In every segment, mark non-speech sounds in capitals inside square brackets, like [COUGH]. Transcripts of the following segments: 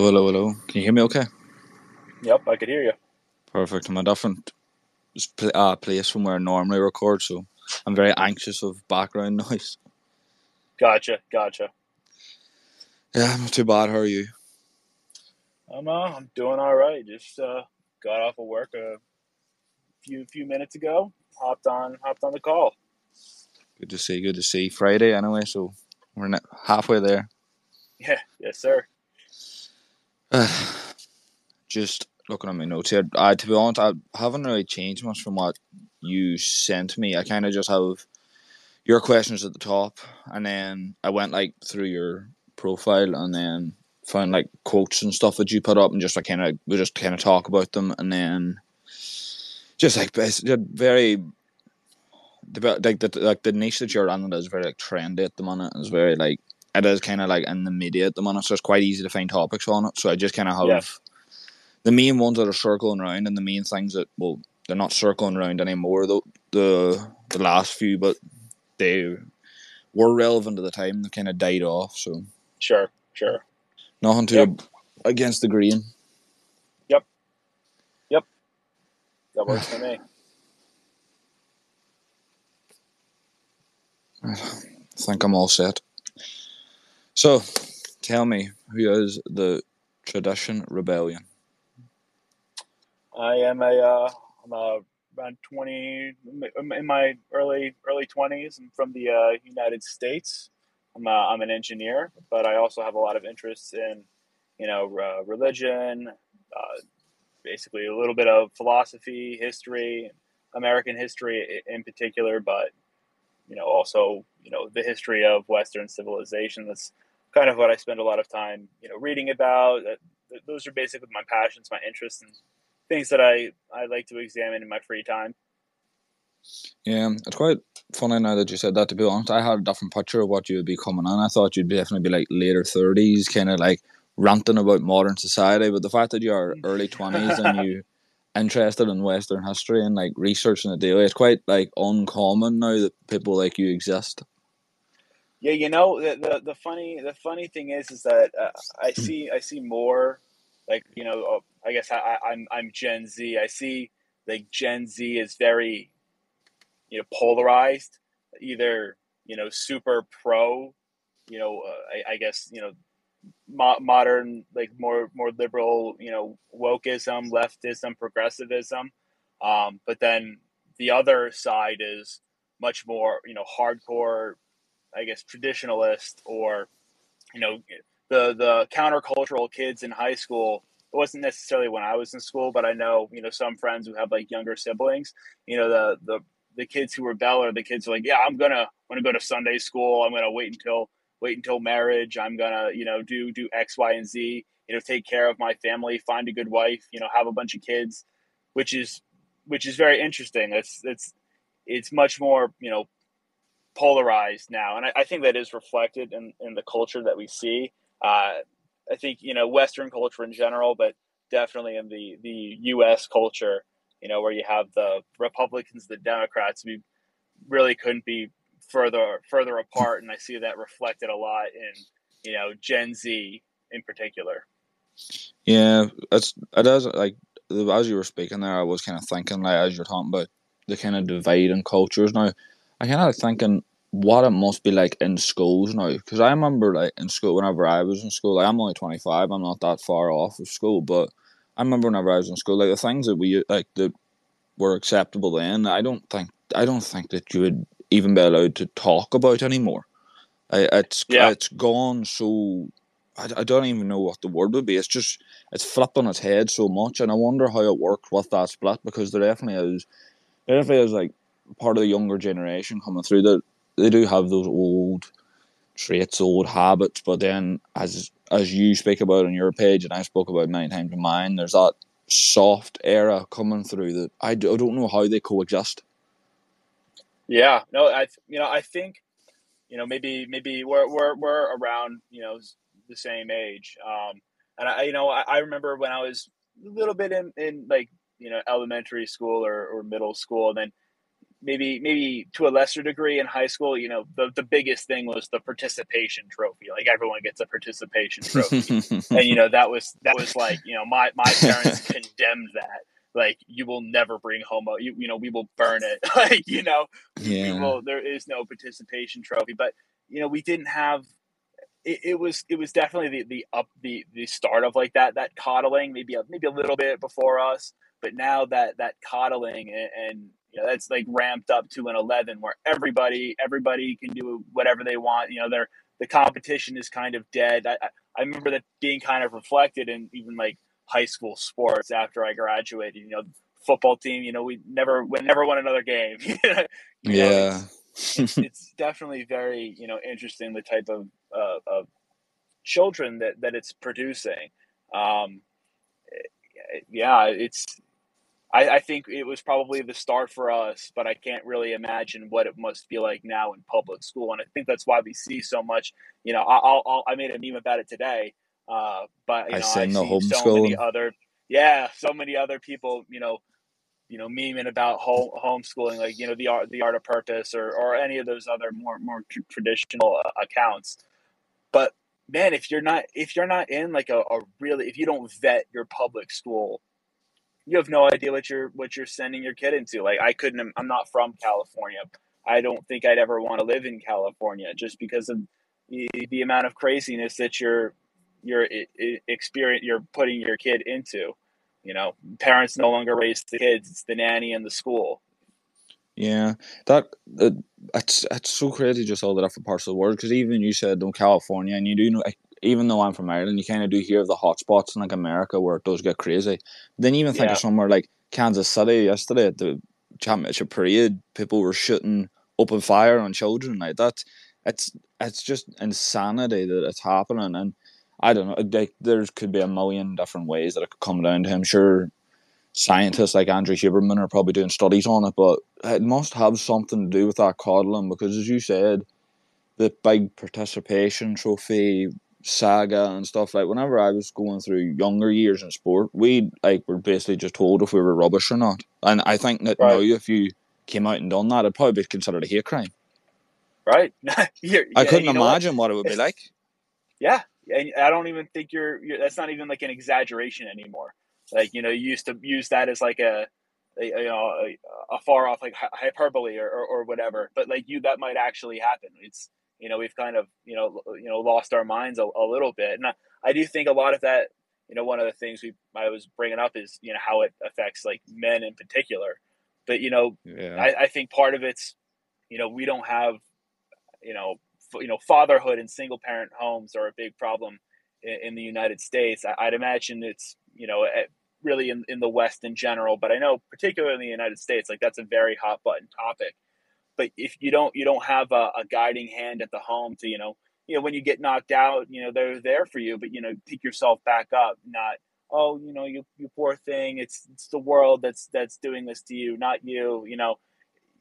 What's going on? Hello, hello, hello. Can you hear me okay? Yep, I could hear you. Perfect. I'm a different uh, place from where I normally record, so I'm very anxious of background [LAUGHS] noise. Gotcha, gotcha. Yeah, I'm not too bad. How are you? I'm uh, I'm doing all right. Just uh, got off of work a few few minutes ago. Hopped on hopped on the call. Good to see. Good to see. Friday anyway, so we're halfway there. Yeah, yes, sir. [SIGHS] Just looking at my notes here. I, to be honest, I haven't really changed much from what you sent me. I kind of just have your questions at the top, and then I went like through your profile, and then found like quotes and stuff that you put up, and just like kind of we just kind of talk about them, and then just like very. The, like the like the niche that you're on is very like trendy at the moment. It's very like it is kind of like in the media at the minute, so it's quite easy to find topics on it. So I just kind of have Yeah. the main ones that are circling around and the main things that well they're not circling around anymore the the the last few but they were relevant at the time they kind of died off so Sure, sure. nothing too Yep. against the green Yep, yep, That works for me. [SIGHS] I think I'm all set so tell me who is the tradition rebellion I am a uh, I'm a around twenty in my early early twenties. I'm from the uh, United States. I'm uh, I'm an engineer, but I also have a lot of interests in you know uh, religion, basically a little bit of philosophy, history, American history in particular, but you know also you know the history of Western civilization. That's kind of what I spend a lot of time you know reading about. Those are basically my passions, my interests, and things that I, I like to examine in my free time. yeah it's quite funny now that you said that to be honest I had a different picture of what you would be coming on I thought you'd definitely be like later 30s kind of like ranting about modern society but the fact that you are [LAUGHS] early 20s and you interested in Western history and like researching it daily. It's quite like uncommon now that people like you exist. Yeah, you know the, the the funny the funny thing is is that uh, I see I see more like you know uh, I guess I, I'm I'm Gen Z. I see like Gen Z is very you know polarized, either you know super pro, you know uh, I, I guess you know mo- modern like more more liberal you know wokeism, leftism, progressivism, um, but then the other side is much more you know hardcore I guess traditionalist or you know the the countercultural kids in high school. It wasn't necessarily when I was in school, but I know you know some friends who have like younger siblings. You know the the the kids who rebel are the kids who are like, yeah, I'm gonna gonna go to Sunday school. I'm gonna wait until wait until marriage. I'm gonna you know do do X, Y, and Z. You know, take care of my family, find a good wife. You know, have a bunch of kids, which is which is very interesting. It's it's it's much more you know polarized now, and I, I think that is reflected in, in the culture that we see. Uh, I think you know Western culture in general, but definitely in the the U.S. culture, you know, where you have the Republicans, the Democrats, we really couldn't be further further apart, and I see that reflected a lot in you know Gen Z in particular. Yeah, it's Does like as you were speaking there, I was kind of thinking like as you're talking about the kind of divide in cultures now. I kind of thinking what it must be like in schools now because I remember like in school whenever I was in school. Like, I'm only twenty five. I'm not that far off of school, but I remember whenever I was in school, like the things that we like that were acceptable then. I don't think I don't think that you would even be allowed to talk about anymore. I, it's Yeah. it's gone so. I, I don't even know what the word would be. It's just it's flipped on its head so much, and I wonder how it worked with that split because there definitely is, there definitely is like part of the younger generation coming through that they do have those old traits, old habits, but then as as you speak about on your page and I spoke about many times in mine, there's that soft era coming through that I, do, I don't know how they coexist. Yeah, no, I you know I think you know maybe maybe we're we're we're around you know the same age, um, and I you know I, I remember when I was a little bit in in like you know elementary school or, or middle school, and then maybe maybe to a lesser degree in high school, you know, the, the biggest thing was the participation trophy. Like everyone gets a participation trophy. [LAUGHS] and you know, that was that was like, you know, my my parents [LAUGHS] condemned that. Like you will never bring homo you you know, we will burn it. [LAUGHS] like, you know, yeah. will, there is no participation trophy. But you know, we didn't have it, it, was it was definitely the the up the the start of like that that coddling maybe a, maybe a little bit before us but now that that coddling and, and you know, that's like ramped up to an 11 where everybody everybody can do whatever they want you know they're the competition is kind of dead. I, I remember that being kind of reflected in even like high school sports after i graduated you know football team you know we never we never won another game. [LAUGHS] Yeah know, it's, it's, [LAUGHS] it's, definitely very you know interesting the type of uh, of children that that it's producing. Um yeah it's I, I, think it was probably the start for us, but I can't really imagine what it must be like now in public school. And I think that's why we see so much. You know, I'll, I'll i made a meme about it today, uh, but you know, I, I see so many other, yeah, so many other people, you know, you know, memeing about home homeschooling, like you know, the art, the art of purpose, or or any of those other more more tr- traditional uh, accounts. But man, if you're not if you're not in like a, a really if you don't vet your public school you have no idea what you're what you're sending your kid into. Like I couldn't. I'm not from California. I don't think I'd ever want to live in California just because of the, the amount of craziness that you're you're experience you're putting your kid into. You know, parents no longer raise the kids; it's the nanny and the school. Yeah, that uh, it's it's so crazy just all the different parts of the world. Because even you said in California, and you do know even though I'm from Ireland, you kind of do hear of the hotspots in like America where it does get crazy. Then even think yeah. of somewhere like Kansas City yesterday at the championship parade, people were shooting open fire on children like that. It's it's just insanity that it's happening, and I don't know. Like, there could be a million different ways that it could come down to. I'm sure scientists like Andrew Huberman are probably doing studies on it, but it must have something to do with that coddling because, as you said, the big participation trophy saga and stuff like whenever I was going through younger years in sport, we like were basically just told if we were rubbish or not. And I think that right. now if you came out and done that, it'd probably be considered a hate crime. Right. [LAUGHS] yeah, I couldn't imagine what? what? it would be like. Yeah. And I don't even think you're, you're, that's not even like an exaggeration anymore. Like, you know, you used to use that as like a, a you know, a, a far off like hyperbole or, or, or whatever, but like you, that might actually happen. It's, you know we've kind of you know you know lost our minds a, a little bit and I, I, do think a lot of that you know one of the things we I was bringing up is you know how it affects like men in particular but you know yeah. I, I think part of it's you know we don't have you know f- you know fatherhood and single parent homes are a big problem in, in the United States I, would imagine it's you know really in, in the West in general but I know particularly in the United States like that's a very hot button topic but if you don't you don't have a, a, guiding hand at the home to you know you know when you get knocked out you know they're there for you but you know pick yourself back up not oh you know you, you poor thing. It's it's the world that's that's doing this to you not you you know.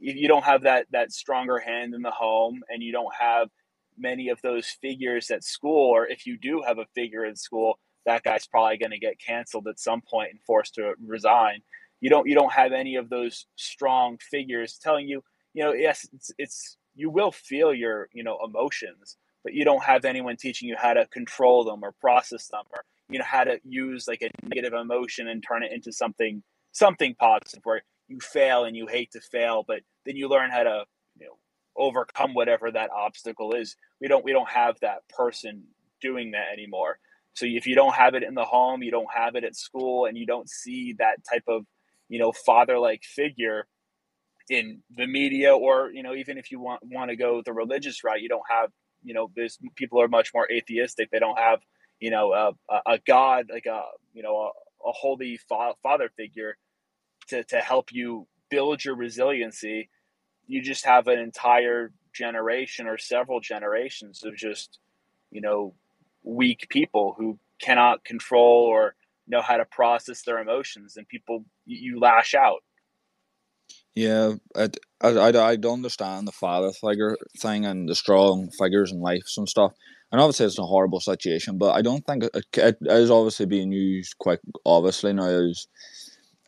If you don't have that that stronger hand in the home and you don't have many of those figures at school or if you do have a figure in school that guy's probably going to get canceled at some point and forced to resign. You don't you don't have any of those strong figures telling you you know, yes, it's, it's you will feel your you know emotions, but you don't have anyone teaching you how to control them or process them or you know how to use like a negative emotion and turn it into something something positive where you fail and you hate to fail but then you learn how to you know overcome whatever that obstacle is. We don't we don't have that person doing that anymore. So if you don't have it in the home you don't have it at school and you don't see that type of you know father like figure in the media or you know even if you want want to go the religious route you don't have you know there's people are much more atheistic. They don't have you know a, a god like a you know a, a holy fa- father figure to, to help you build your resiliency. You just have an entire generation or several generations of just you know weak people who cannot control or know how to process their emotions and people you lash out yeah, I, I, I, would understand the father figure thing and the strong figures in life and stuff. And obviously, it's a horrible situation, but I don't think it, it is obviously being used quite obviously now.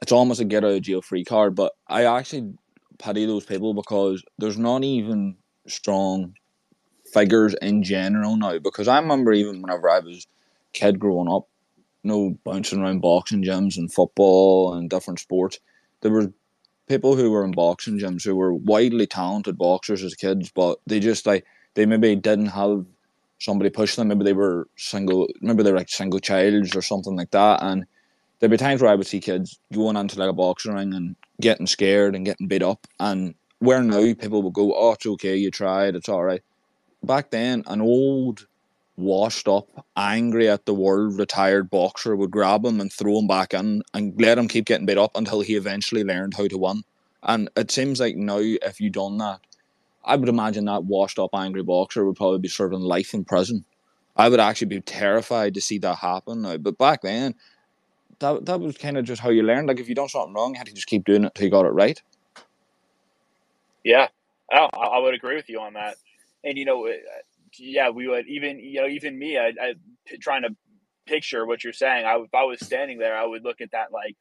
It's almost a get out of jail free card, but I actually pity those people because there's not even strong figures in general now. Because I remember even whenever I was kid growing up, you know, bouncing around boxing gyms and football and different sports, there were people who were in boxing gyms who were widely talented boxers as kids, but they just like they maybe didn't have somebody push them. Maybe they were single. Maybe they were like single childs or something like that. And there'd be times where I would see kids going into like a boxing ring and getting scared and getting beat up. And where now people would go, "Oh, it's okay. You tried. It's all right." Back then, an old, washed up, angry at the world, retired boxer would grab him and throw him back in and let him keep getting beat up until he eventually learned how to win. And it seems like now, if you done that, I would imagine that washed up angry boxer would probably be serving life in prison. I would actually be terrified to see that happen now. But back then, that that was kind of just how you learned. Like if you done something wrong, you had to just keep doing it until you got it right. Yeah, I, I would agree with you on that. And you know, uh, yeah, we would even you know even me, I, I trying to picture what you're saying. I if I was standing there, I would look at that like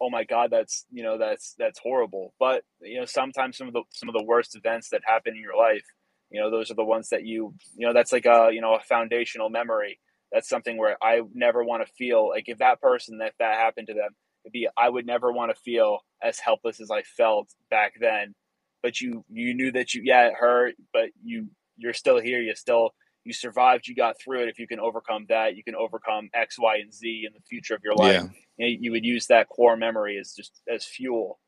oh my god that's you know that's that's horrible but you know sometimes some of the some of the worst events that happen in your life you know those are the ones that you you know that's like a you know a foundational memory that's something where i never want to feel like if that person if that happened to them it'd be i would never want to feel as helpless as i felt back then but you you knew that you yeah it hurt but you you're still here you still you survived you got through it if you can overcome that you can overcome x y and z in the future of your life yeah you, would use that core memory as just as fuel.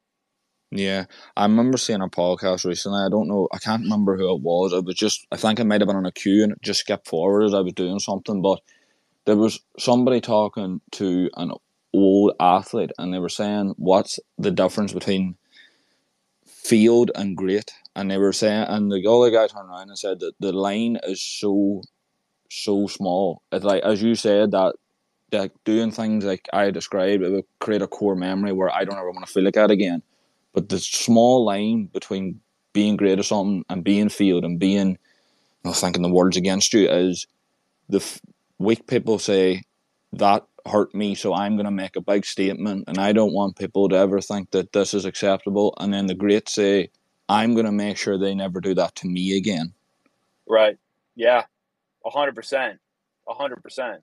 Yeah, I remember seeing a podcast recently. I don't know, I can't remember who it was. It was just, I think it might have been on a queue and it just skipped forward as I was doing something. But there was somebody talking to an old athlete, and they were saying, "What's the difference between field and great?" And they were saying, and the other guy turned around and said that the line is so, so small. It's like as you said that like doing things like I described, it would create a core memory where I don't ever want to feel like that again. But the small line between being great at something and being field and being, you know, thinking the words against you is the f- weak people say that hurt me, so I'm going to make a big statement, and I don't want people to ever think that this is acceptable. And then the great say, I'm going to make sure they never do that to me again. Right. Yeah. A hundred percent. A hundred percent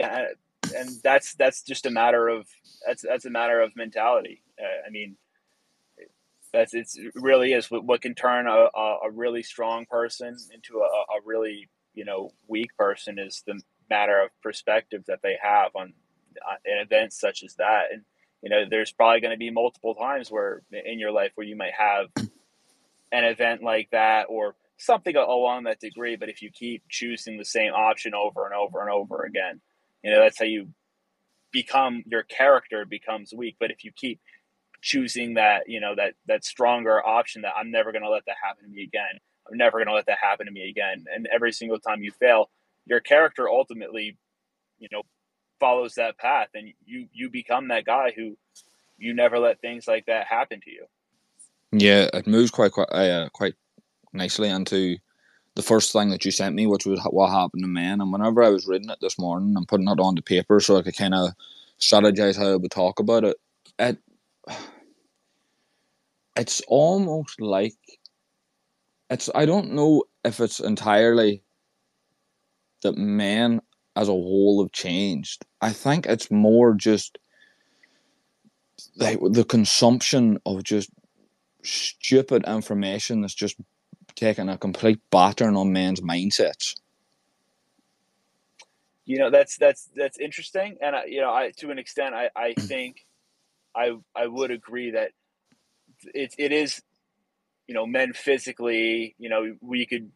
yeah, and that's that's just a matter of that's that's a matter of mentality. Uh, I mean, that's it's it really is what, can turn a, a, really strong person into a, a really you know weak person is the matter of perspective that they have on uh, an event such as that and you know there's probably going to be multiple times where in your life where you might have [CLEARS THROAT] an event like that or something along that degree but if you keep choosing the same option over and over and over again you know, that's how you become your character becomes weak. But if you keep choosing that, you know, that that stronger option that I'm never going to let that happen to me again. I'm never going to let that happen to me again. And every single time you fail, your character ultimately, you know, follows that path, and you you become that guy who you never let things like that happen to you. Yeah, it moves quite quite uh, quite nicely into the first thing that you sent me, which was what happened to men. And whenever I was reading it this morning and putting it on the paper so I could kind of strategize how I would talk about it, it it's almost like it's I don't know if it's entirely that men as a whole have changed. I think it's more just like the consumption of just stupid information that's just taking a complete battering on men's mindsets. You know that's that's that's interesting, and I, you know, I to an extent, I I [CLEARS THROAT] think I I would agree that it it is, you know, men physically, you know, we could,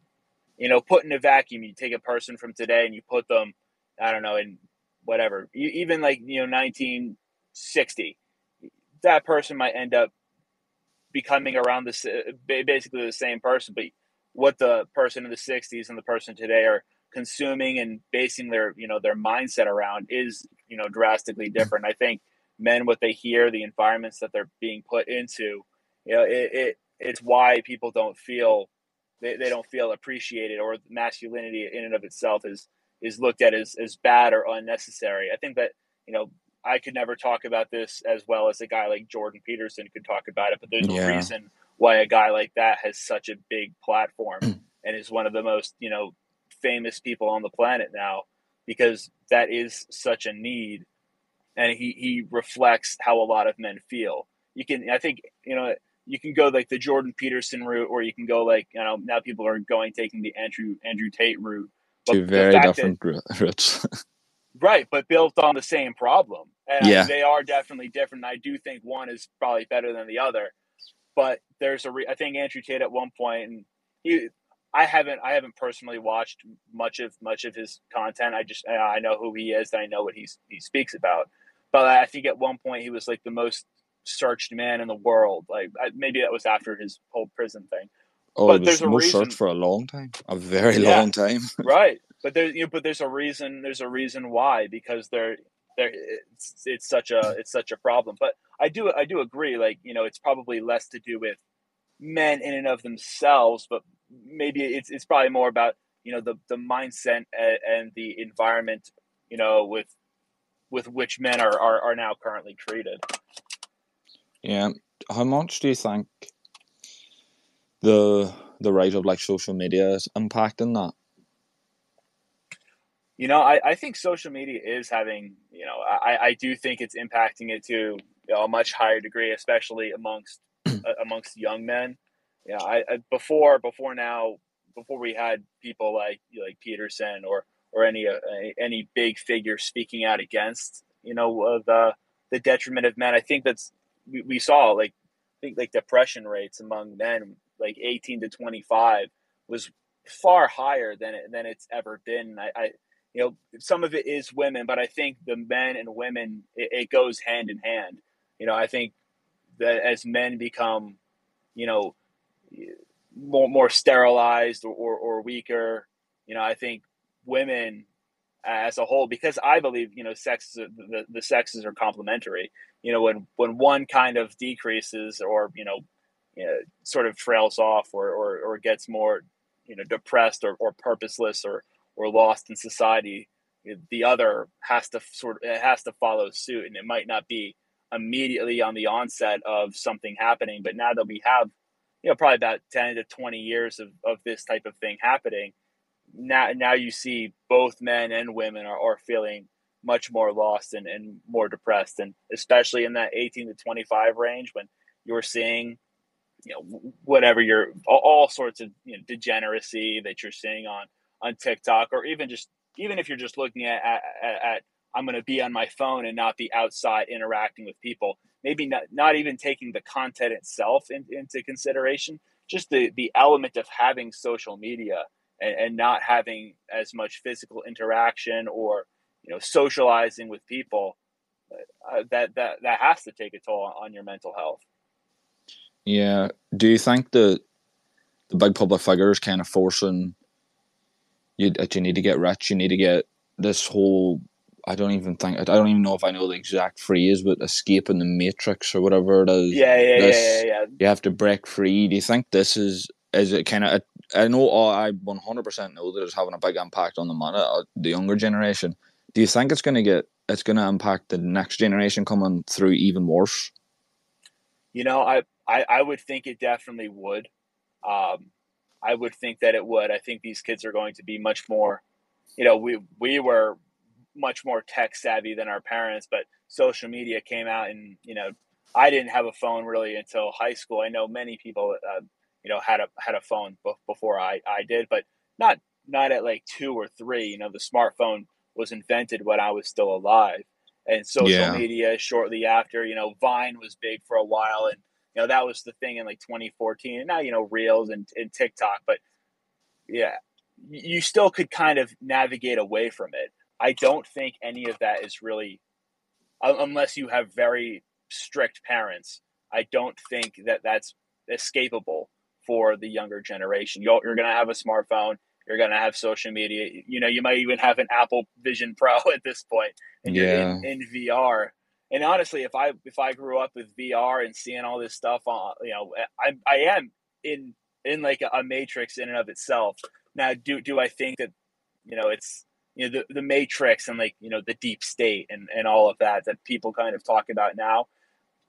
you know, put in a vacuum. You take a person from today and you put them, I don't know, in whatever, even like you know, nineteen sixty, that person might end up becoming around this basically the same person, but what the person in the 60s and the person today are consuming and basing their you know their mindset around is you know drastically different. I think men what they hear, the environments that they're being put into, you know, it, it it's why people don't feel they, they don't feel appreciated or masculinity in and of itself is is looked at as, as bad or unnecessary. I think that, you know, I could never talk about this as well as a guy like Jordan Peterson could talk about it, but there's yeah. a reason why a guy like that has such a big platform [CLEARS THROAT] and is one of the most you know famous people on the planet now because that is such a need and he he reflects how a lot of men feel you can i think you know you can go like the jordan peterson route or you can go like you know now people are going taking the andrew andrew tate route two very different that, routes [LAUGHS] right but built on the same problem and yeah. they are definitely different i do think one is probably better than the other but there's a re- I think Andrew Tate at one point and he I haven't I haven't personally watched much of much of his content. I just I know who he is and I know what he's he speaks about. But I think at one point he was like the most searched man in the world. Like maybe that was after his whole prison thing. Oh, but there's a most reason, searched for a long time, a very yeah, long time. [LAUGHS] right, but there's you know, but there's a reason. There's a reason why because they're there it's, it's such a it's such a problem but i do i do agree like you know it's probably less to do with men in and of themselves but maybe it's, it's probably more about you know the the mindset and, and the environment you know with with which men are, are are now currently treated yeah how much do you think the the rise of like social media is impacting that you know, I, I think social media is having, you know, I, I do think it's impacting it to you know, a much higher degree, especially amongst [CLEARS THROAT] uh, amongst young men. Yeah, I, I, before before now before we had people like like Peterson or or any uh, any big figure speaking out against you know uh, the the detriment of men. I think that's we, we saw like I think like depression rates among men like eighteen to twenty five was far higher than it, than it's ever been. I, I you know, some of it is women, but I think the men and women, it, it goes hand in hand. You know, I think that as men become, you know, more, more sterilized or, or, or weaker, you know, I think women as a whole because I believe you know sexes the, the sexes are complementary. You know when when one kind of decreases or you know, you know sort of trails off or, or, or gets more you know depressed or, or purposeless or or lost in society, the other has to sort of it has to follow suit, and it might not be immediately on the onset of something happening, but now that we have, you know, probably about ten to twenty years of, of this type of thing happening, now now you see both men and women are, are feeling much more lost and, and more depressed, and especially in that eighteen to twenty five range when you're seeing you know whatever you're all, all sorts of you know, degeneracy that you're seeing on on TikTok or even just even if you're just looking at at, at I'm going to be on my phone and not be outside interacting with people. Maybe not, not even taking the content itself in, into consideration, just the, the element of having social media and, and not having as much physical interaction or you know socializing with people. Uh, that that that has to take a toll on your mental health. Yeah. Do you think that the big public figures kind of forcing you that you need to get rich. You need to get this whole. I don't even think I don't even know if I know the exact phrase, but escaping the matrix or whatever it is. Yeah, yeah, this, yeah, yeah, yeah. You have to break free. Do you think this is is it kind of? I know oh, I one hundred percent know that it's having a big impact on the man, uh, the younger generation. Do you think it's going to get it's going to impact the next generation coming through even worse? You know, I I, I would think it definitely would. Um, I would think that it would. I think these kids are going to be much more, you know, we we were much more tech savvy than our parents, but social media came out and you know, I didn't have a phone really until high school. I know many people, uh, you know, had a had a phone before I I did, but not not at like two or three. You know, the smartphone was invented when I was still alive, and social yeah. media shortly after. You know, Vine was big for a while, and you know that was the thing in like 2014 and now you know reels and, and tiktok but yeah you still could kind of navigate away from it. I don't think any of that is really unless you have very strict parents i don't think that that's escapable for the younger generation. You're, you're going to have a smartphone you're going to have social media you know you might even have an apple vision pro [LAUGHS] at this point and yeah. you're in, in vr and honestly, if I if I grew up with VR and seeing all this stuff on, you know, I I am in in like a, a matrix in and of itself. Now, do do I think that you know it's you know the, the matrix and like you know the deep state and and all of that that people kind of talk about now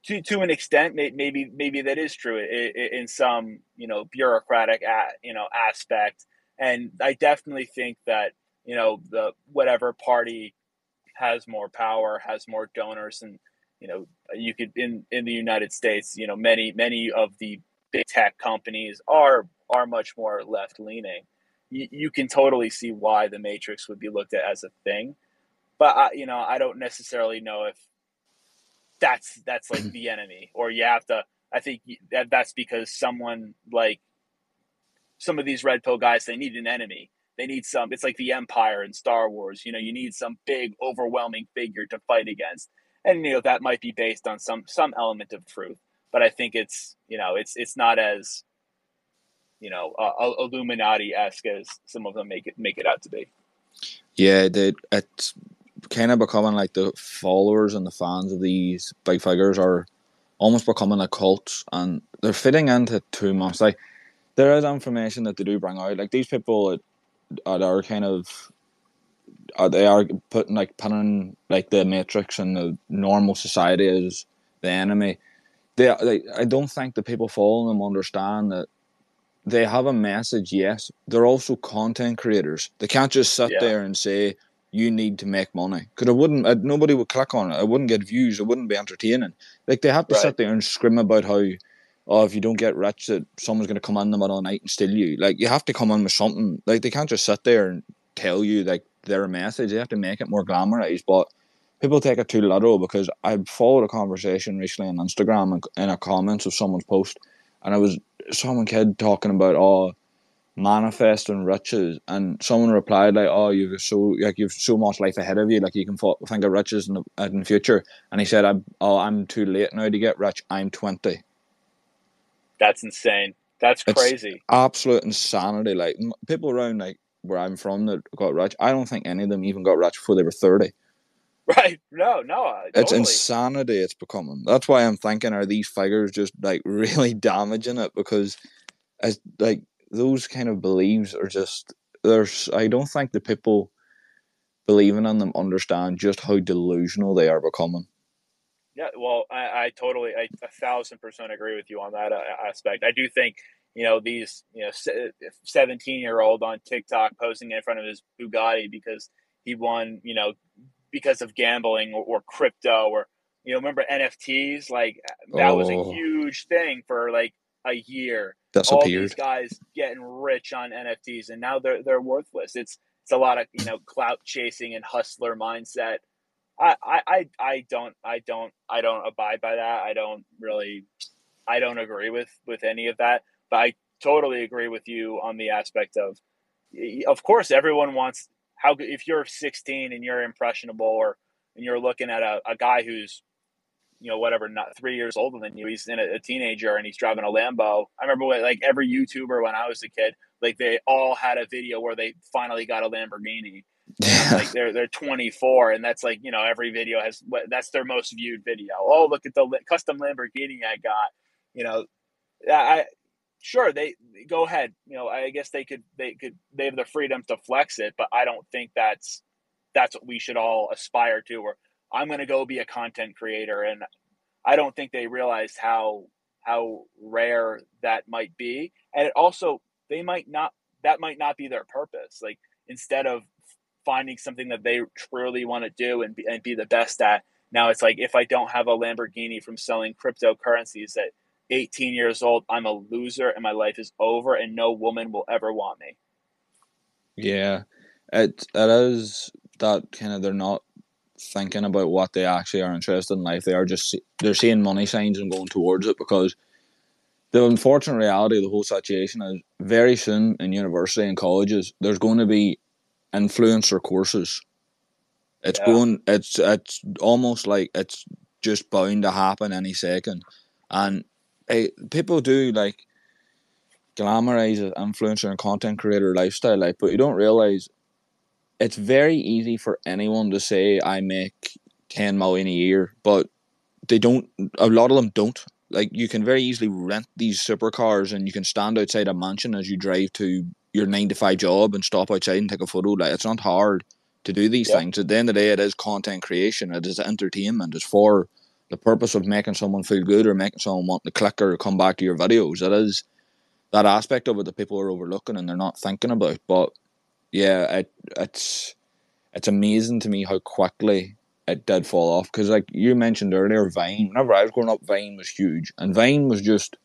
to to an extent, maybe maybe that is true in some you know bureaucratic you know aspect, and I definitely think that you know the whatever party has more power, has more donors, and you know you could in in the United States, you know many many of the big tech companies are are much more left leaning. You, you can totally see why the Matrix would be looked at as a thing, but I, you know I don't necessarily know if that's that's like [CLEARS THROAT] the enemy or you have to i think that that's because someone like some of these red pill guys they need an enemy they need some it's like the empire in star wars you know you need some big overwhelming figure to fight against and you know that might be based on some some element of truth but i think it's you know it's it's not as you know uh, illuminati-esque as some of them make it make it out to be yeah they, it's kind of becoming like the followers and the fans of these big figures are almost becoming a cult and they're fitting into too much. Like there is information that they do bring out. Like these people are kind of are, they are putting like putting like the matrix and the normal society as the enemy. They, they I don't think the people following them understand that they have a message. Yes, they're also content creators. They can't just sit yeah. there and say, you need to make money because it wouldn't. Nobody would click on it. It wouldn't get views. It wouldn't be entertaining. Like they have to right. sit there and scream about how, oh, if you don't get rich, that someone's going to come in the middle night and steal you. Like you have to come in with something. Like they can't just sit there and tell you like their message. They have to make it more glamorized. But people take it too literal because I followed a conversation recently on Instagram in a comments of someone's post, and I was someone kid talking about oh manifesting riches and someone replied like oh you've so like you've so much life ahead of you like you can think of riches in the, in the future and he said I'm, oh i'm too late now to get rich i'm 20 that's insane that's crazy it's absolute insanity like people around like where i'm from that got rich i don't think any of them even got rich before they were 30 [LAUGHS] Right. No, no. Uh, totally. It's insanity it's becoming. That's why I'm thinking are these figures just like [LAUGHS] really damaging it because as like those kind of beliefs are just there's I don't think the people believing in them understand just how delusional they are becoming. Yeah, well, I, I totally, I a thousand percent agree with you on that uh, aspect. I do think, you know, these, you know, seventeen year old on TikTok posing in front of his Bugatti because he won, you know, because of gambling or, or crypto or, you know, remember NFTs? Like that oh. was a oh. huge thing for like a year. All these guys getting rich on NFTs, and now they're they're worthless. It's it's a lot of you know clout chasing and hustler mindset. I, I I don't I don't I don't abide by that. I don't really I don't agree with with any of that. But I totally agree with you on the aspect of of course everyone wants how if you're 16 and you're impressionable or and you're looking at a, a guy who's you know, whatever, not three years older than you. He's in a, a teenager and he's driving a Lambo. I remember when, like every YouTuber when I was a kid, like they all had a video where they finally got a Lamborghini. Yeah. like they're they're 24 and that's like you know every video has that's their most viewed video oh look at the custom lamborghini i got you know i sure they go ahead you know i guess they could they could they have the freedom to flex it but i don't think that's that's what we should all aspire to or I'm going to go be a content creator. And I don't think they realized how how rare that might be. And it also they might not that might not be their purpose. Like instead of finding something that they truly want to do and be, and be the best at, now it's like if I don't have a Lamborghini from selling cryptocurrencies at 18 years old, I'm a loser and my life is over and no woman will ever want me. Yeah. It it is that kind of they're not thinking about what they actually are interested in life. They are just they're seeing money signs and going towards it because the unfortunate reality of the whole situation is very soon in university and colleges there's going to be influencer courses. It's yeah. going it's it's almost like it's just bound to happen any second. And hey, people do like glamorize influencer and content creator lifestyle, like, but you don't realize it's very easy for anyone to say I make ten million a year, but they don't. A lot of them don't. Like you can very easily rent these supercars, and you can stand outside a mansion as you drive to your nine to five job and stop outside and take a photo. Like it's not hard to do these things. At the end of the day, it is content creation. It is entertainment. It's for the purpose of making someone feel good or making someone want to click or come back to your videos. It is that aspect of it that people are overlooking and they're not thinking about. But yeah, it it's it's amazing to me how quickly it did fall off. Because like you mentioned earlier, Vine. Whenever I was growing up, Vine was huge, and Vine was just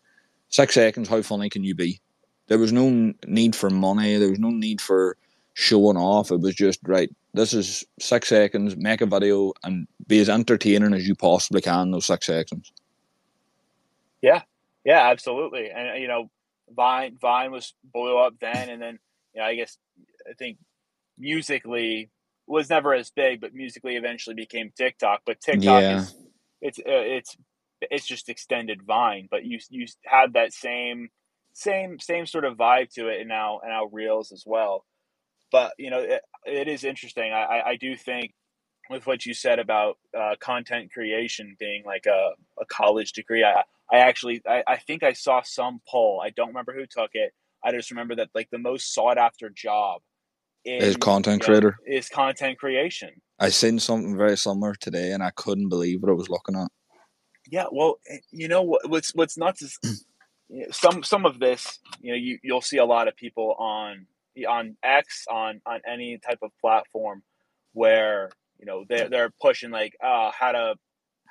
six seconds. How funny can you be? There was no need for money. There was no need for showing off. It was just right. This is six seconds. Make a video and be as entertaining as you possibly can. Those six seconds. Yeah, yeah, absolutely. And you know, Vine Vine was blew up then, and then you know, I guess I think Musical.ly was never as big, but Musical.ly eventually became TikTok. But TikTok yeah. is it's uh, it's it's just extended Vine, but you you had that same same same sort of vibe to it, and now and now Reels as well. But you know, it, it is interesting. I I do think with what you said about uh, content creation being like a, a college degree, I I actually I, I think I saw some poll. I don't remember who took it. I just remember that like the most sought after job in, is content creator know, is content creation. I seen something very similar today, and I couldn't believe what I was looking at. Yeah, well, eh, you know what's what's nuts is [CLEARS THROAT] some some of this. You know, you you'll see a lot of people on on X on on any type of platform where you know they're they're pushing like uh, how to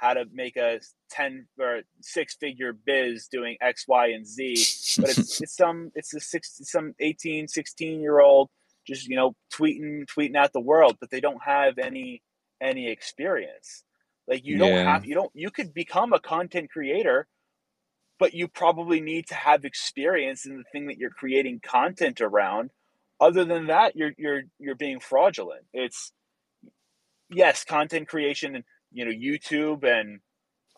how to make a 10 or six figure biz doing x y and z but it's, [LAUGHS] it's some it's a six some 18 16 year old just you know tweeting tweeting at the world but they don't have any any experience like you don't have you don't you could become a content creator but you probably need to have experience in the thing that you're creating content around. Other than that you're you're you're being fraudulent. It's yes content creation and you know youtube and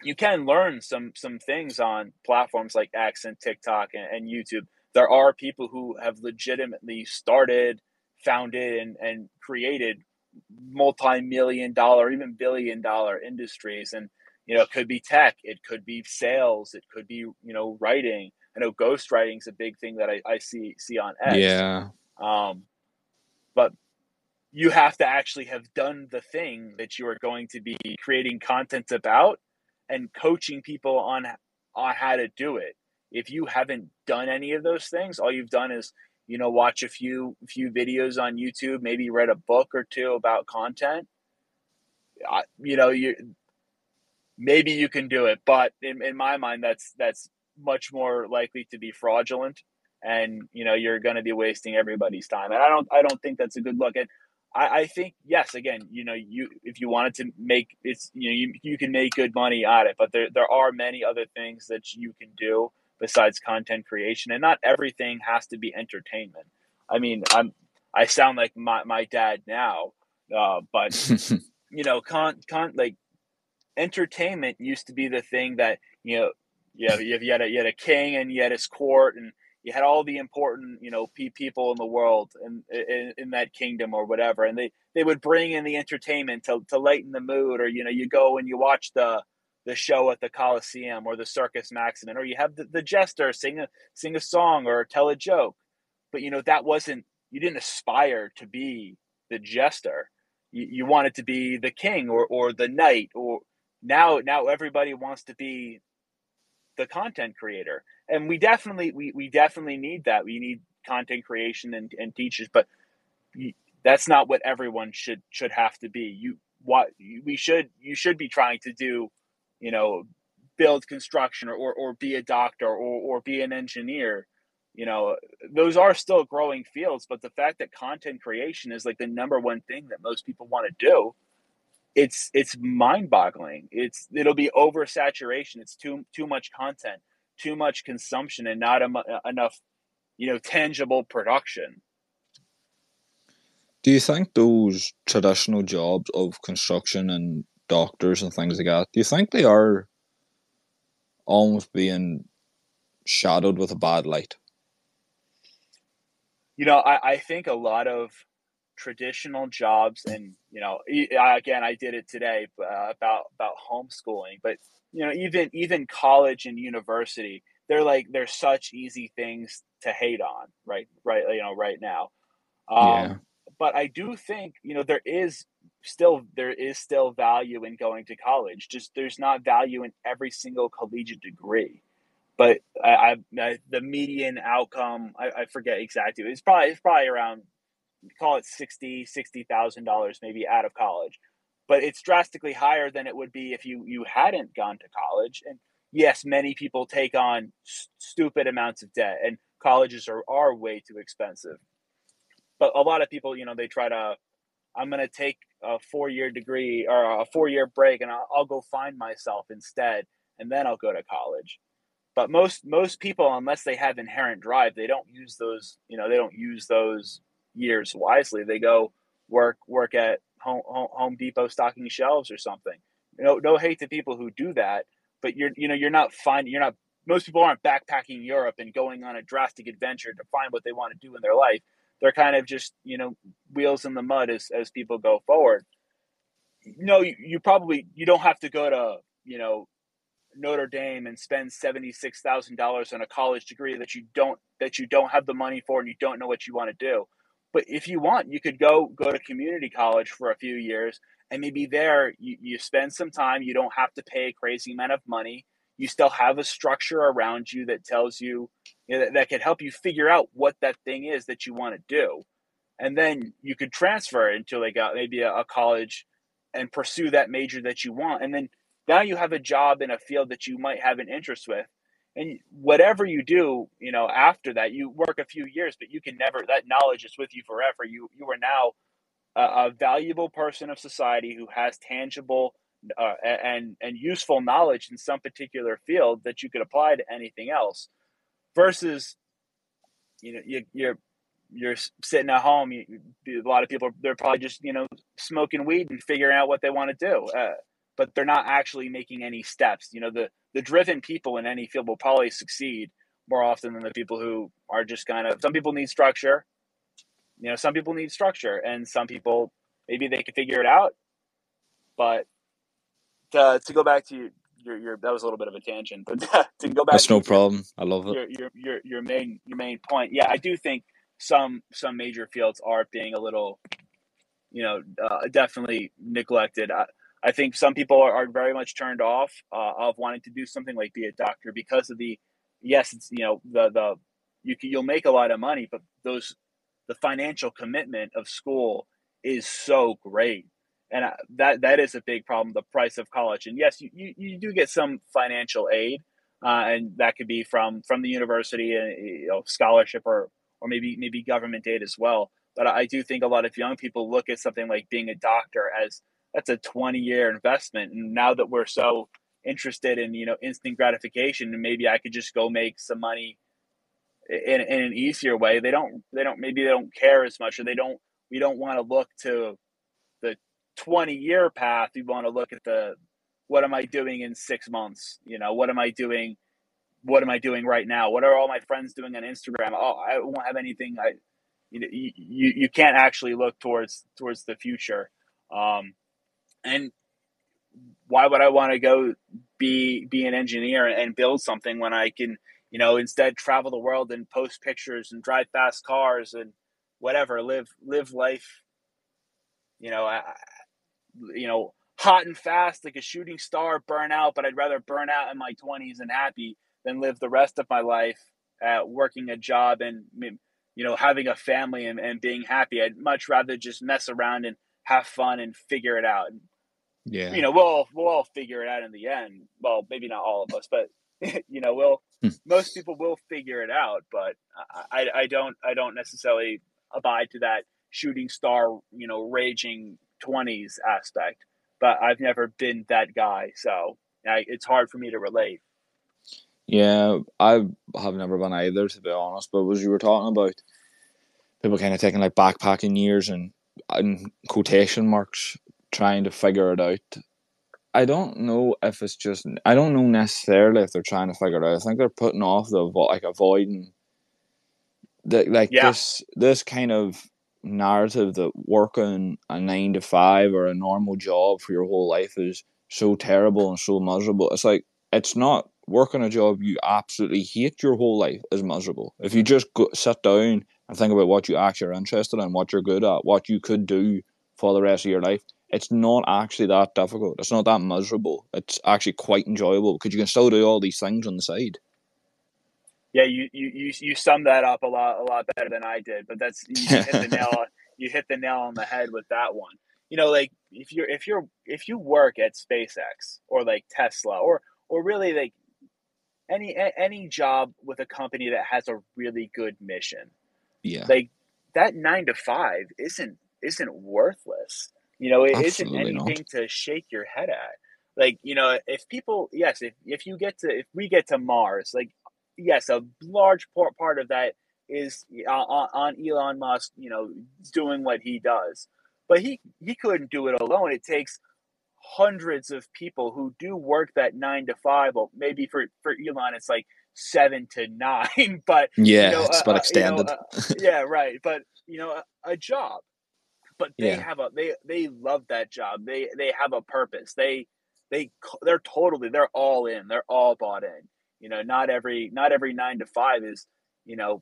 you can learn some some things on platforms like x and tiktok and, and youtube. There are people who have legitimately started founded and, and created multi-million dollar even billion dollar industries. And you know it could be tech it could be sales it could be you know writing. I know ghost writing is a big thing that i, I see see on x. Yeah. Um but you have to actually have done the thing that you are going to be creating content about and coaching people on on how to do it. If you haven't done any of those things all you've done is you know watch a few few videos on youtube maybe read a book or two about content. I, you know you maybe you can do it but in, in my mind that's that's much more likely to be fraudulent and you know you're going to be wasting everybody's time. And i don't i don't think that's a good look. And I, I think yes again you know you if you wanted to make it's you know you, you can make good money at it but there, there are many other things that you can do besides content creation. And not everything has to be entertainment. I mean i'm i sound like my, my dad now uh, but [LAUGHS] you know con, con like entertainment used to be the thing that you know you have, you had a, you had a king and you had his court and you had all the important you know people in the world and in, in, that kingdom or whatever and they they would bring in the entertainment to, to lighten the mood or you know you go and you watch the the show at the Coliseum or the Circus Maximus, or you have the, the jester sing a sing a song or tell a joke. But you know that wasn't you didn't aspire to be the jester. You, you wanted to be the king or or the knight or now now everybody wants to be the content creator. And we definitely we, we definitely need that. We need content creation and, and teachers but that's not what everyone should should have to be. You what we should you should be trying to do you know, build construction or, or, or be a doctor or, or be an engineer. You know, those are still growing fields, but the fact that content creation is like the number one thing that most people want to do, it's it's mind-boggling. It's it'll be oversaturation. It's too too much content, too much consumption, and not em- enough, you know, tangible production. Do you think those traditional jobs of construction and doctors and things like that, do you think they are almost being shadowed with a bad light? You know, I, I think a lot of traditional jobs, and you know, again, I did it today uh, about about homeschooling, but you know, even even college and university, they're like they're such easy things to hate on, right? Right, you know, right now. Um, yeah. But I do think you know there is still there is still value in going to college. Just there's not value in every single collegiate degree. But I, I the median outcome I, I forget exactly. It's probably it's probably around call it sixty sixty thousand dollars maybe out of college, but it's drastically higher than it would be if you you hadn't gone to college. And yes, many people take on stupid amounts of debt, and colleges are are way too expensive. But a lot of people, you know, they try to I'm going to take a four year degree or a four year break and I'll, I'll, go find myself instead and then I'll go to college. But most most people, unless they have inherent drive, they don't use those. You know, they don't use those years wisely. They go work work at Home, Home Depot stocking shelves or something. You know, no hate to people who do that, but you're you know you're not finding you're not most people aren't backpacking Europe and going on a drastic adventure to find what they want to do in their life they're kind of just you know wheels in the mud as as people go forward. No, you, you probably you don't have to go to you know Notre Dame and spend seventy six thousand dollars on a college degree that you don't that you don't have the money for and you don't know what you want to do. But if you want, you could go go to community college for a few years and maybe there you, you spend some time. You don't have to pay a crazy amount of money. You still have a structure around you that tells you you know, that, that could help you figure out what that thing is that you want to do and then you could transfer into like a, maybe a, a, college and pursue that major that you want and then now you have a job in a field that you might have an interest with and whatever you do you know after that you work a few years but you can never that knowledge is with you forever you you are now a, a valuable person of society who has tangible uh, and and useful knowledge in some particular field that you could apply to anything else versus you know you, you're you're sitting at home. You, a lot of people they're probably just you know smoking weed and figuring out what they want to do, uh, but they're not actually making any steps. You know, the the driven people in any field will probably succeed more often than the people who are just kind of. Some people need structure. You know, some people need structure, and some people maybe they can figure it out. But to, to go back to your your that was a little bit of a tangent, but [LAUGHS] to go back, that's no problem. I love it. Your, your your your main your main point. Yeah, I do think some some major fields are being a little, you know, uh, definitely neglected. I, I think some people are, are very much turned off uh, of wanting to do something like be a doctor because of the yes, it's you know the the you can, you'll make a lot of money, but those the financial commitment of school is so great. And that that is a big problem the price of college. And yes you, you, you do get some financial aid uh, and that could be from from the university and uh, you know, scholarship or or maybe maybe government aid as well. But i do think a lot of young people look at something like being a doctor as that's a 20 year investment and now that we're so interested in you know instant gratification and maybe i could just go make some money in, in an easier way they don't they don't maybe they don't care as much or they don't we don't want to look to the 20 year path, We want to look at the what am I doing in six months? You know, what am I doing? What am I doing right now? What are all my friends doing on Instagram? Oh, I won't have anything. I, you, you, you can't actually look towards towards the future. Um, and why would I want to go be be an engineer and build something when I can, you know, instead travel the world and post pictures and drive fast cars and whatever, live live life. You know, I, you know, hot and fast like a shooting star, burn out, but I'd rather burn out in my 20s and happy than live the rest of my life at working a job and you know having a family and, and being happy i'd much rather just mess around and have fun and figure it out yeah you know we'll we'll all figure it out in the end well maybe not all of us but [LAUGHS] you know we'll hmm. most people will figure it out but I, I don't i don't necessarily abide to that shooting star you know raging 20s aspect, but I've never been that guy, so I, it's hard for me to relate. Yeah, I have never been either, to be honest. But as you were talking about, people kind of taking like backpacking years and in quotation marks trying to figure it out. I don't know if it's just I don't know necessarily if they're trying to figure it out. I think they're putting off the like avoiding the like yeah. this this kind of narrative that working a nine to five or a normal job for your whole life is so terrible and so miserable. It's like it's not working a job you absolutely hate your whole life is miserable. If you mm-hmm. just go, sit down and think about what you actually are interested in, what you're good at, what you could do for the rest of your life, it's not actually that difficult. It's not that miserable. It's actually quite enjoyable because you can still do all these things on the side. Yeah, you you you, you summed that up a lot a lot better than I did. But that's you hit the [LAUGHS] nail you hit the nail on the head with that one. You know, like if you're if you're if you work at SpaceX or like Tesla or or really like any any job with a company that has a really good mission. Yeah. Like that 9 to 5 isn't isn't worthless. You know, it not anything not. to shake your head at. Like, you know, if people yes, if if you get to if we get to Mars, like yes, a large part part of that is on, on Elon Musk, you know, doing what he does. But he he couldn't do it alone. It takes hundreds of people who do work that nine to five. Well, maybe for for Elon, it's like seven to nine. [LAUGHS] But Yeah, you know, it's uh, but uh, you know, extended. uh, yeah, right. But you know, a, a job. But they yeah. have a they they love that job. They they have a purpose. They they they're totally they're all in. They're all bought in. You know, not every not every nine to five is you know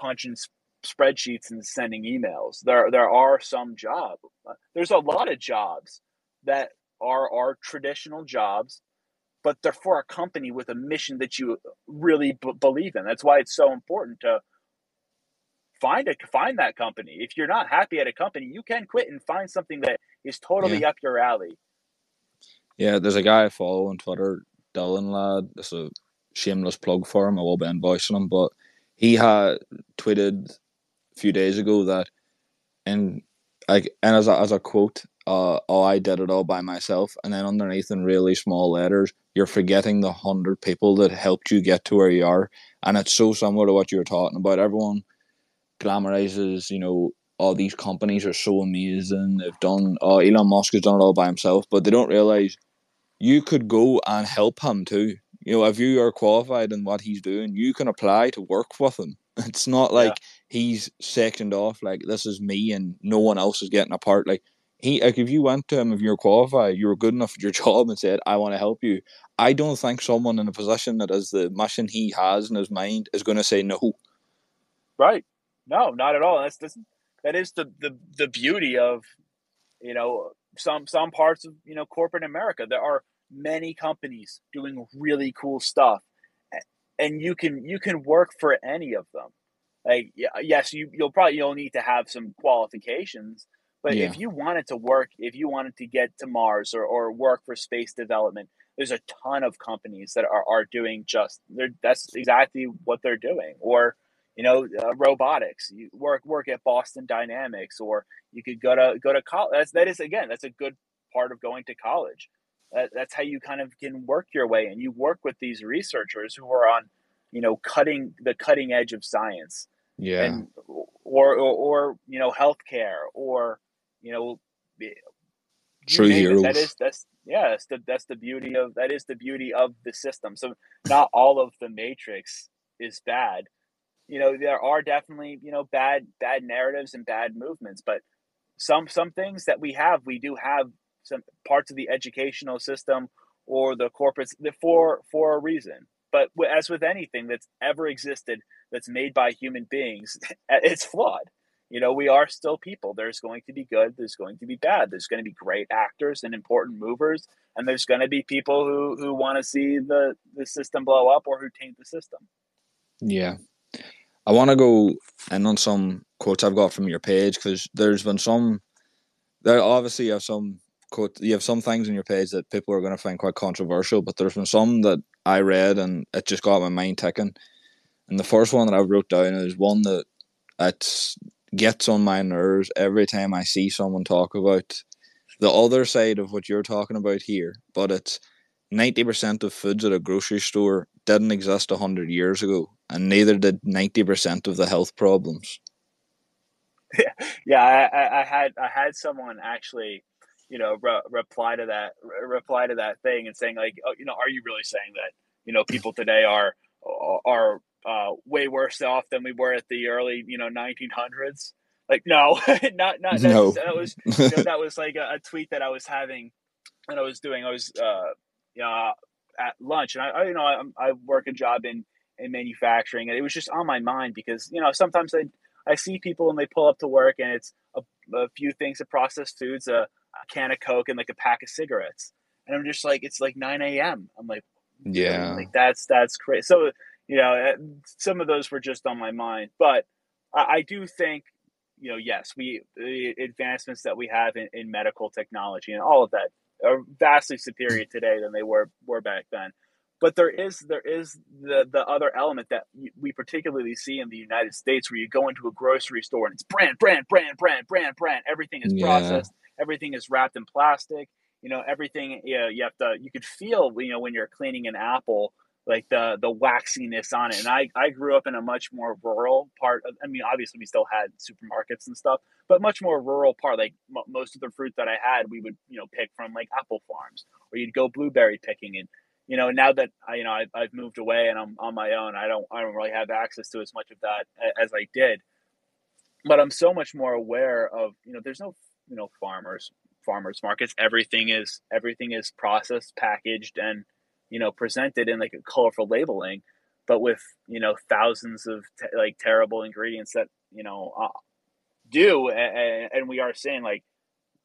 punching spreadsheets and sending emails. There there are some jobs. Uh, there's a lot of jobs that are are traditional jobs, but they're for a company with a mission that you really b- believe in. That's why it's so important to find a find that company. If you're not happy at a company, you can quit and find something that is Yeah. totally up your alley. Yeah, there's a guy I follow on Twitter, Dylan Lad. It's a shameless plug for him. I will be invoicing him, but he had tweeted a few days ago that, and like, and as a, as a quote, uh, oh, I did it all by myself, and then underneath in really small letters, you're forgetting the hundred people that helped you get to where you are, and it's so similar to what you were talking about. Everyone glamorizes, you know, all these companies are so amazing. They've done, oh, Elon Musk has done it all by himself, but they don't realize you could go and help him too. You know, if you are qualified in what he's doing, you can apply to work with him. [LAUGHS] It's not Yeah. like he's sectioned off like this is me and no one else is getting a part. Like he like if you went to him if you're qualified, you were good enough at your [LAUGHS] job and said, I want to help you. I don't think someone in a position that is the mission he has in his mind is gonna say no. Right. No, not at all. That's, that's that is the, the the beauty of you know some some parts of you know corporate America. There are many companies doing really cool stuff, and you can you can work for any of them. Like yeah, yes, you you'll probably you'll need to have some qualifications, but Yeah. if you wanted to work, if you wanted to get to Mars or, or work for space development, there's a ton of companies that are, are doing just they're that's exactly what they're doing. Or you know, uh, robotics. You work work at Boston Dynamics, or you could go to go to college. That's that is again, that's a good part of going to college. That, that's how you kind of can work your way, and you work with these researchers who are on, you know, cutting the cutting edge of science, Yeah. and or or, or you know, healthcare, or you know, True name it. That heroes. is that's yeah, that's the that's the beauty of that is the beauty of the system. So not all of the Matrix is bad you know there are definitely you know bad bad narratives and bad movements but some some things that we have we do have some parts of the educational system or the corporates for for a reason. But as with anything that's ever existed that's made by human beings [LAUGHS] eh, it's flawed. You know we are still people. There's going to be good there's going to be bad. There's going to be great actors and important movers and there's going to be people who who want to see the the system blow up or who taint the system. Yeah. I want to go in on some quotes I've got from your page because there's been some. There obviously you have some quote. You have some things on your page that people are going to find quite controversial, but there's been some that I read and it just got my mind ticking. And the first one that I wrote down is one that it gets on my nerves every time I see someone talk about the other side of what you're talking about here. But it's ninety percent of foods at a grocery store didn't exist hundred years ago, and neither did ninety percent of the health problems. [LAUGHS] yeah, I, I, I had I had someone actually, you know, re- reply to that re- reply to that thing and saying like, oh, you know, are you really saying that you know people today are are uh, way worse off than we were at the early you know 1900s? Like, no, [LAUGHS] not not No. that was you know, that was like a, a tweet that I was having and I was doing. I was uh, at lunch, and I, I you know I, I work a job in in manufacturing, and it was just on my mind because you know sometimes I I see people and they pull up to work and it's a, a few things of processed foods, a, a can of Coke and like a pack of cigarettes. And I'm just like, it's like 9 a.m. I'm like, Yeah. like that's that's crazy. So you know, uh, some of those were just on my mind, but I, I do think you know, yes, we the advancements that we have in, in medical technology and all of that are vastly superior today than they were were back then. But there is there is the the other element that we particularly see in the United States, where you go into a grocery store and it's brand, brand, brand, brand, brand, brand. Everything is Yeah. processed. Everything is wrapped in plastic. You know, everything. You know, you have to. You could feel. You know, when you're cleaning an apple, like the the waxiness on it. And I I grew up in a much more rural part. Of, I mean, obviously we still had supermarkets and stuff, but much more rural part. Like m- most of the fruit that I had, we would you know pick from like apple farms, or you'd go blueberry picking. And you know, now that I you know I, I've moved away and I'm on my own, I don't I don't really have access to as much of that as I did. But I'm so much more aware of you know there's no you know farmers farmers markets. Everything is everything is processed, packaged, and you know presented in like a colorful labeling but with you know thousands of te- like terrible ingredients that you know uh, do and, and we are seeing like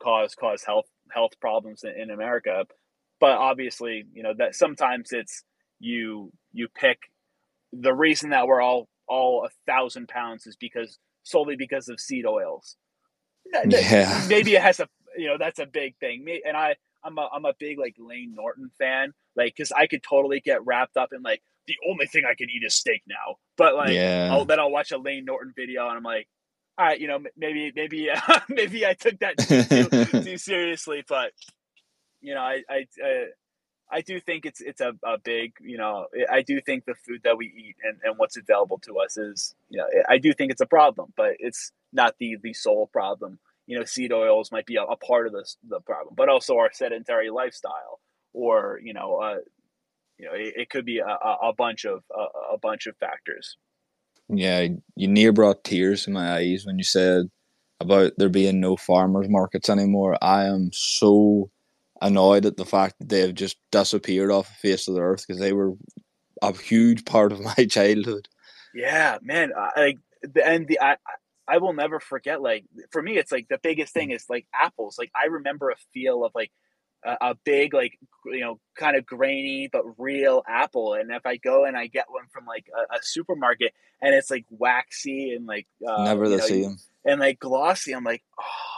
cause cause health health problems in, in america but obviously you know that sometimes it's you you pick the reason that we're all all a thousand pounds is because solely because of seed oils Yeah. maybe it has a you know that's a big thing Me and i i'm a, I'm a big like Layne Norton fan like because i could totally get wrapped up in like the only thing i can eat is steak now but like Yeah. I'll, then i'll watch a Layne Norton video and i'm like all right you know maybe maybe [LAUGHS] maybe i took that too, too [LAUGHS] seriously but you know i i uh, I do think it's it's a, a big you know I do think the food that we eat and, and what's available to us is you know I do think it's a problem but it's not the the sole problem you know seed oils might be a, a part of this the problem but also our sedentary lifestyle or you know uh, you know it, it could be a a bunch of a, a bunch of factors Yeah, you near brought tears to my eyes when you said about there being no farmers markets anymore. I am so annoyed at the fact that they've just disappeared off the face of the earth because they were a huge part of [LAUGHS] my childhood. Yeah, man. Like the and the I I will never forget. Like for me, it's like the biggest thing is like apples. Like I remember a feel of like a, a big like you know kind of grainy but real apple. And if I go and I get one from like a, a supermarket and it's like waxy and like uh, Never the know, same. and like glossy, I'm like, oh,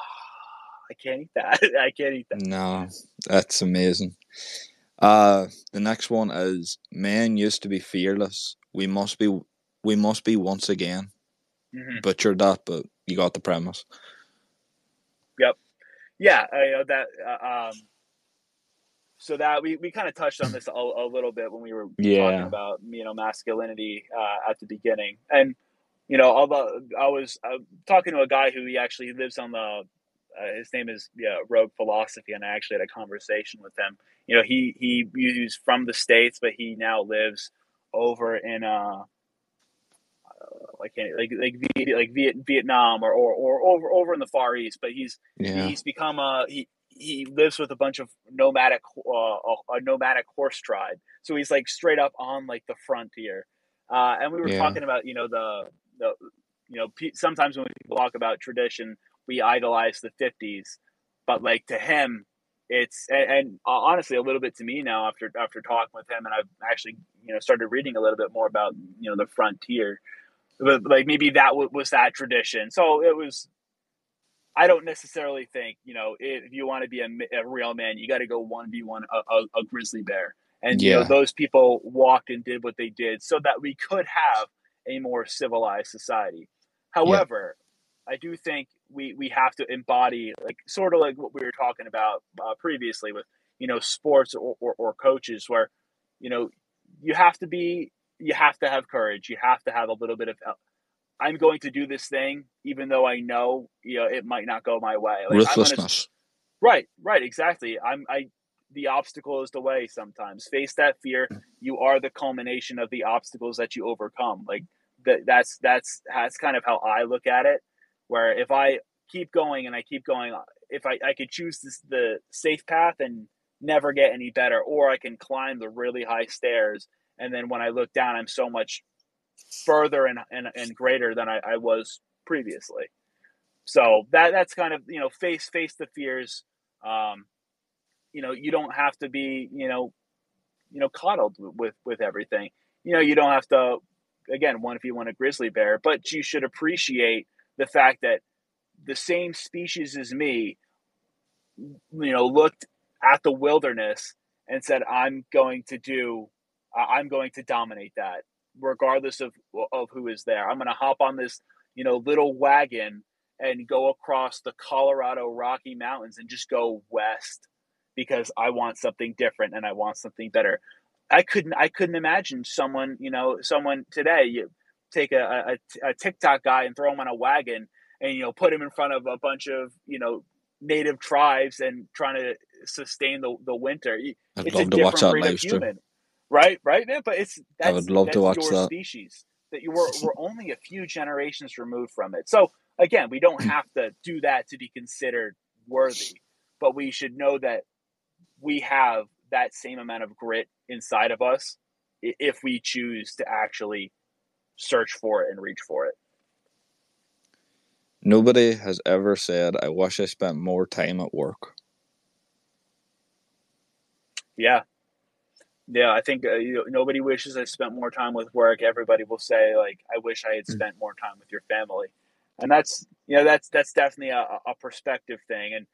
I can't eat that. [LAUGHS] I can't eat that. No, that's amazing. Uh, the next one is men used to be fearless. We must be. We must be once again. Mhm. Butchered that, but you got the premise. Yep. Yeah I know that uh, um so that we, we kind of touched on this a, a little bit when we were talking about you know masculinity uh, at the beginning and you know although i was uh, talking to a guy who he actually lives on the uh, his name is yeah, rogue philosophy and i actually had a conversation with him you know he he he's from the states but he now lives over in uh like like like like Viet, Vietnam or, or or over over in the Far East, but he's Yeah. he's become a he he lives with a bunch of nomadic uh, a, nomadic horse tribe so he's like straight up on like the frontier uh, and we were Yeah. talking about you know the the you know sometimes when we talk about tradition we idolize the 50s but like to him it's and, and uh, honestly a little bit to me now after after talking with him and i've actually you know started reading a little bit more about you know the frontier. But like maybe that w- was that tradition. So it was I don't necessarily think you know if you want to be a, a real man, you got to go one v one a a grizzly bear, and you know those people walked and did what they did so that we could have a more civilized society. However, I do think we we have to embody like sort of like what we were talking about uh, previously with you know sports or, or, or coaches where you know you have to be you have to have courage. You have to have a little bit of i'm going to do this thing even though i know you know it might not go my way. Like, gonna, Ruthlessness. right right exactly. I'm i the obstacle is the way sometimes. Face that fear. You are the culmination of the obstacles that you overcome. Like that that's that's that's kind of how i look at it where if i keep going and i keep going if i i could choose this the safe path and never get any better or i can climb the really high stairs and then when i look down i'm so much further and and, and greater than I, I was previously so that that's kind of you know face face the fears Um, you know, you don't have to be, you know, you know, coddled with with everything. You know, you don't have to. Again, one if you want a grizzly bear, but you should appreciate the fact that the same species as me, you know, looked at the wilderness and said, "I'm going to do, I'm going to dominate that, regardless of of who is there. I'm going to hop on this, you know, little wagon and go across the Colorado Rocky Mountains and just go west because I want something different and I want something better. I couldn't I couldn't imagine someone, you know, someone today you take a, a, a TikTok guy and throw him on a wagon and you know put him in front of a bunch of, you know, native tribes and trying to sustain the, the winter. I'd it's love a to watch that live stream. human. Right, right, man. But it's that's, I would love to watch that. species. That you were we're only a few generations removed from it. So again, we don't hmm. have to do that to be considered worthy, but we should know that we have that same amount of grit inside of us if we choose to actually search for it and reach for it. Nobody has ever said, "I wish I spent more time at work." Yeah. Yeah, I think uh, you know, nobody wishes I spent more time with work. Everybody will say like, "I wish I had Mm. spent more time with your family," and that's you know that's that's definitely a, a perspective thing. And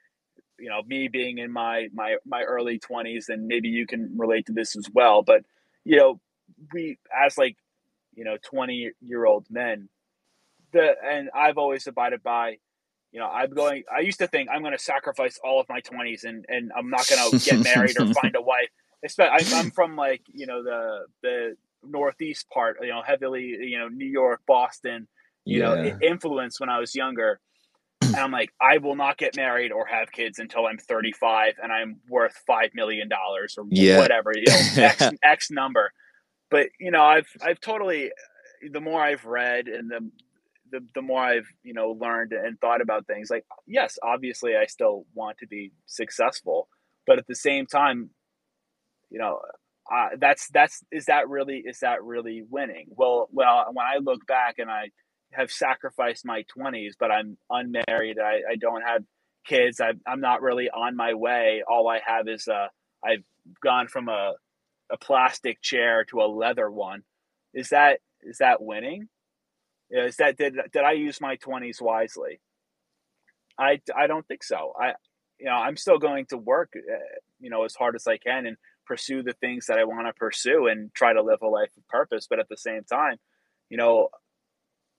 you know, me being in my my my early twenties, and maybe you can relate to this as well. But you know, we as like you know twenty year old men, the and I've always abided by. You know, I'm going. I used to think I'm going to sacrifice all of my 20s, and and I'm not going to get married or find a wife. I'm from like you know the the northeast part, you know, heavily you know New York, Boston, you know, Yeah, i- influence when I was younger. And I'm like, I will not get married or have kids until I'm 35 and I'm worth five million dollars or yeah, whatever, you know, [LAUGHS] X X number. But you know, I've I've totally the more I've read and the the, the more I've you know learned and thought about things, like yes, obviously I still want to be successful, but at the same time, you know, uh, that's that's is that really is that really winning? Well, well, when I look back and I have sacrificed my twenties, but I'm unmarried, I, I don't have kids, I, I'm not really on my way. All I have is uh, I've gone from a a plastic chair to a leather one. Is that is that winning? Is that did did I use my twenties wisely? I I don't think so. I you know I'm still going to work, uh, you know, as hard as I can and pursue the things that I want to pursue and try to live a life of purpose. But at the same time, you know,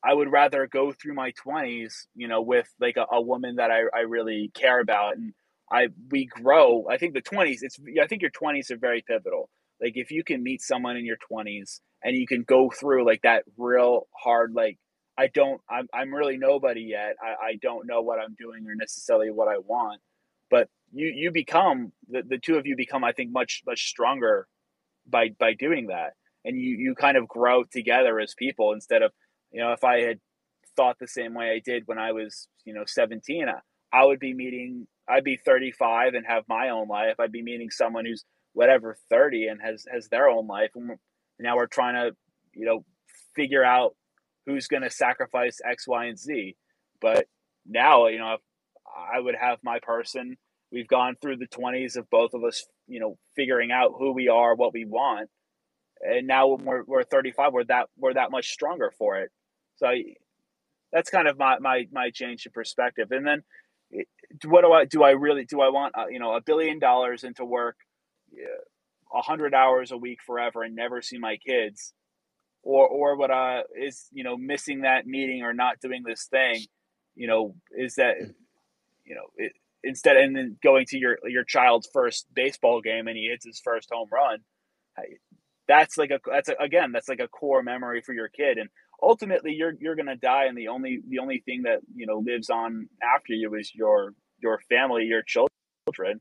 I would rather go through my twenties, you know, with like a, a woman that I, I really care about and I we grow. I think the twenties, it's I think your twenties are very pivotal. Like if you can meet someone in your twenties and you can go through like that real hard like I don't I'm I'm really nobody yet. I, I don't know what I'm doing or necessarily what I want. But you you become the, the two of you become I think much much stronger by by doing that. And you you kind of grow together as people instead of you know if I had thought the same way I did when I was, you know, 17, I, I would be meeting I'd be 35 and have my own life. I'd be meeting someone who's whatever 30 and has has their own life and now we're trying to, you know, figure out who's going to sacrifice X, Y, and Z. But now, you know, I would have my person. We've gone through the 20s of both of us, you know, figuring out who we are, what we want. And now when we're, we're 35, we're that, we're that much stronger for it. So that's kind of my, my, my change in perspective. And then what do I, do I really, do I want, uh, you know, a billion dollars into work, Uh, a hundred hours a week forever and never see my kids? Or, or what I is, you know, missing that meeting or not doing this thing, you know, is that, you know, it, instead and then going to your your child's first baseball game and he hits his first home run that's like a that's a, again that's like a core memory for your kid. And ultimately you're you're going to die. And the only the only thing that you know lives on after you is your your family your children